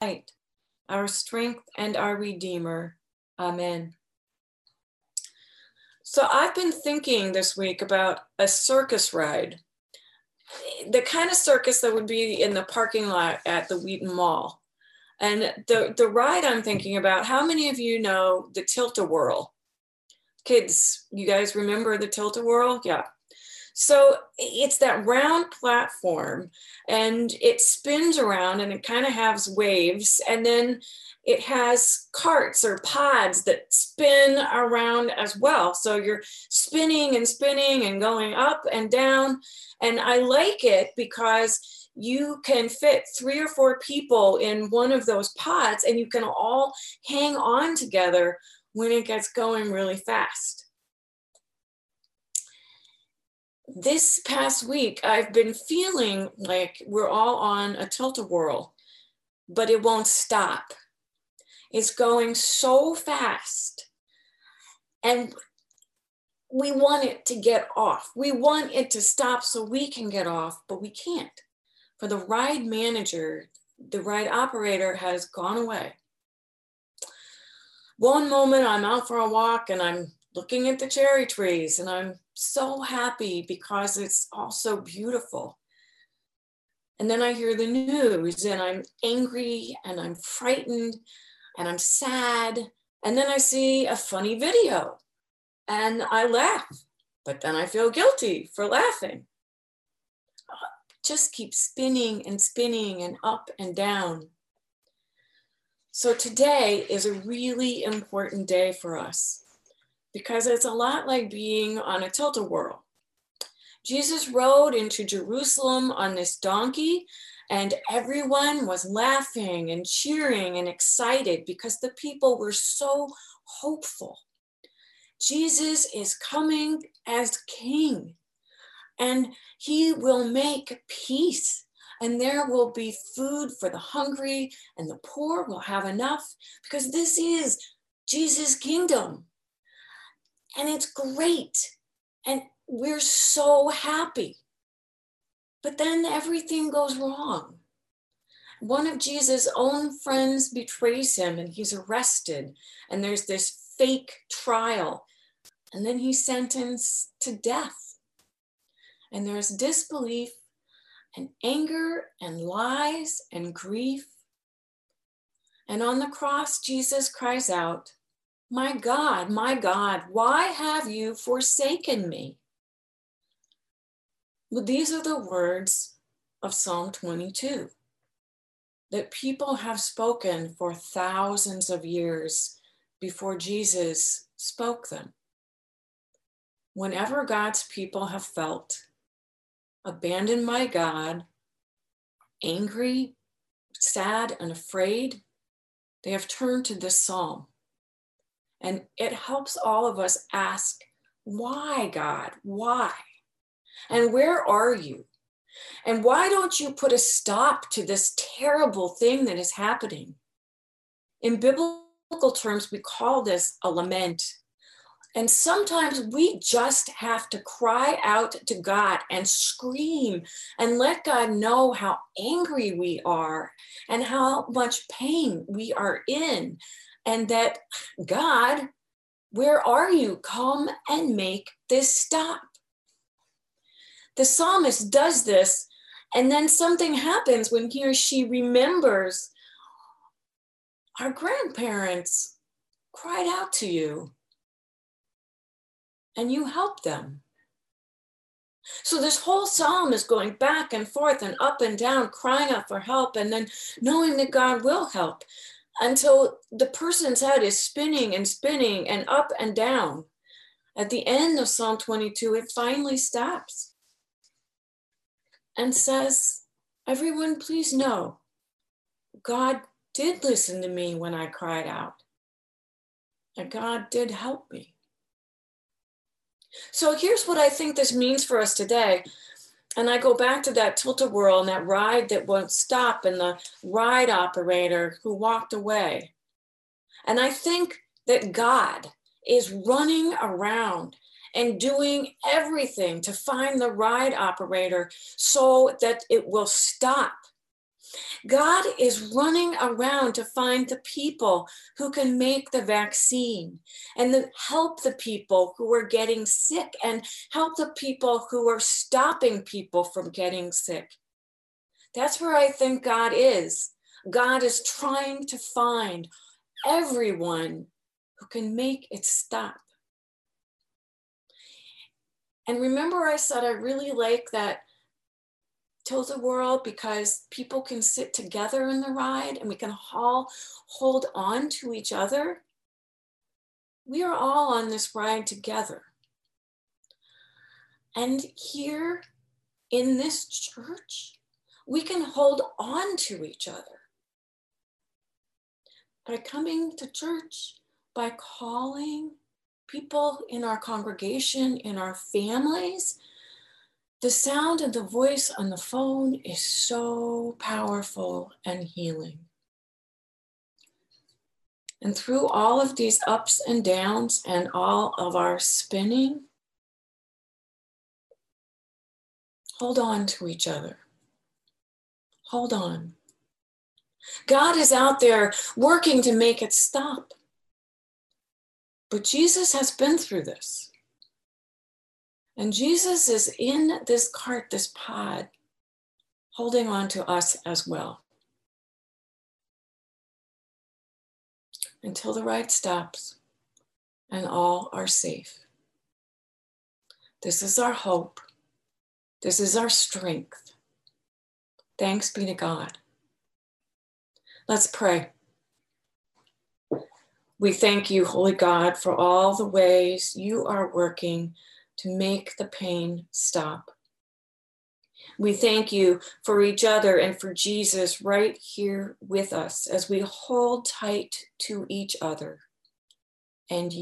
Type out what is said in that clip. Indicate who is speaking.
Speaker 1: light, our strength and our Redeemer. Amen. So I've been thinking this week about a circus ride, the kind of circus that would be in the parking lot at the Wheaton Mall. And the, the ride I'm thinking about, how many of you know the Tilt-A-Whirl? Kids, you guys remember the Tilt-A-Whirl? Yeah. So it's that round platform and it spins around and it kind of has waves. And then it has carts or pods that spin around as well. So you're spinning and spinning and going up and down. And I like it because you can fit three or four people in one of those pods and you can all hang on together when it gets going really fast. This past week, I've been feeling like we're all on a tilt-a-whirl, but it won't stop It's going so fast. And we want it to get off. We want it to stop so we can get off, but we can't. For the ride manager, the ride operator has gone away. One moment I'm out for a walk and I'm looking at the cherry trees and I'm so happy because it's all so beautiful. And then I hear the news and I'm angry and I'm frightened and I'm sad. And then I see a funny video and I laugh, but then I feel guilty for laughing. Just keep spinning and spinning and up and down. So today is a really important day for us because it's a lot like being on a tilt-a-whirl. Jesus rode into Jerusalem on this donkey and everyone was laughing and cheering and excited because the people were so hopeful. Jesus is coming as king and he will make peace and there will be food for the hungry and the poor will have enough because this is Jesus' kingdom. And it's great. And we're so happy. But then everything goes wrong. One of Jesus' own friends betrays him and he's arrested, and there's this fake trial, and then he's sentenced to death. And there's disbelief and anger and lies and grief. And on the cross, Jesus cries out, My God, my God, why have you forsaken me? Well, these are the words of Psalm 22 that people have spoken for thousands of years before Jesus spoke them. Whenever God's people have felt abandoned by God, angry, sad, and afraid, they have turned to this psalm. And it helps all of us ask, why, God? Why? And where are you? And why don't you put a stop to this terrible thing that is happening? In biblical terms, we call this a lament. And sometimes we just have to cry out to God and scream and let God know how angry we are and how much pain we are in. And that, God, where are you? Come and make this stop the psalmist does this, and then something happens when he or she remembers our grandparents cried out to you and you helped them. So this whole psalm is going back and forth and up and down, crying out for help, and then knowing that God will help until the person's head is spinning and spinning and up and down. At the end of Psalm 22, it finally stops and says, Everyone, please know, God did listen to me when I cried out, and God did help me. So here's what I think this means for us today. And I go back to that tilt-a-whirl and that ride that won't stop and the ride operator who walked away. And I think that God is running around and doing everything to find the ride operator so that it will stop. God is running around to find the people who can make the vaccine and the, help the people who are getting sick and help the people who are stopping people from getting sick. That's where I think God is. God is trying to find everyone who can make it stop. And remember, I said I really like that tilt a whirl because people can sit together in the ride and we can all hold on to each other. We are all on this ride together. And here in this church, we can hold on to each other by coming to church, by calling people in our congregation, in our families. The sound of the voice on the phone is so powerful and healing. And through all of these ups and downs and all of our spinning, hold on to each other. Hold on. God is out there working to make it stop. But Jesus has been through this. And Jesus is in this cart, this pod, holding on to us as well. Until the ride stops and all are safe. This is our hope. This is our strength. Thanks be to God. Let's pray. We thank you, Holy God, for all the ways you are working to make the pain stop. We thank you for each other and for Jesus right here with us as we hold tight to each other and